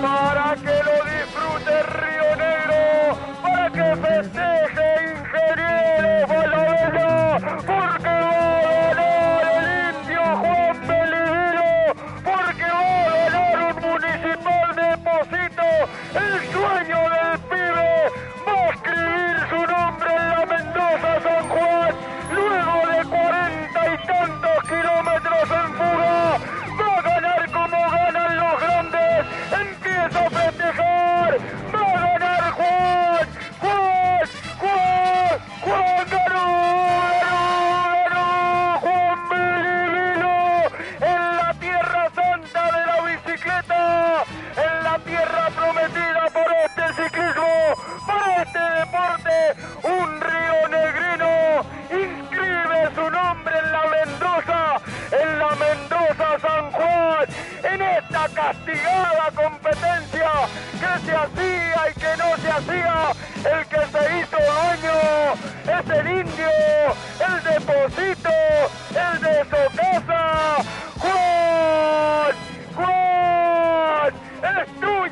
Para que deporte, un río negrino inscribe su nombre en la Mendoza, en la Mendoza San Juan, en esta castigada competencia que se hacía y que no se hacía, el que se hizo dueño es el indio, el deposito, el de Socasa, Juan, Juan, estuvo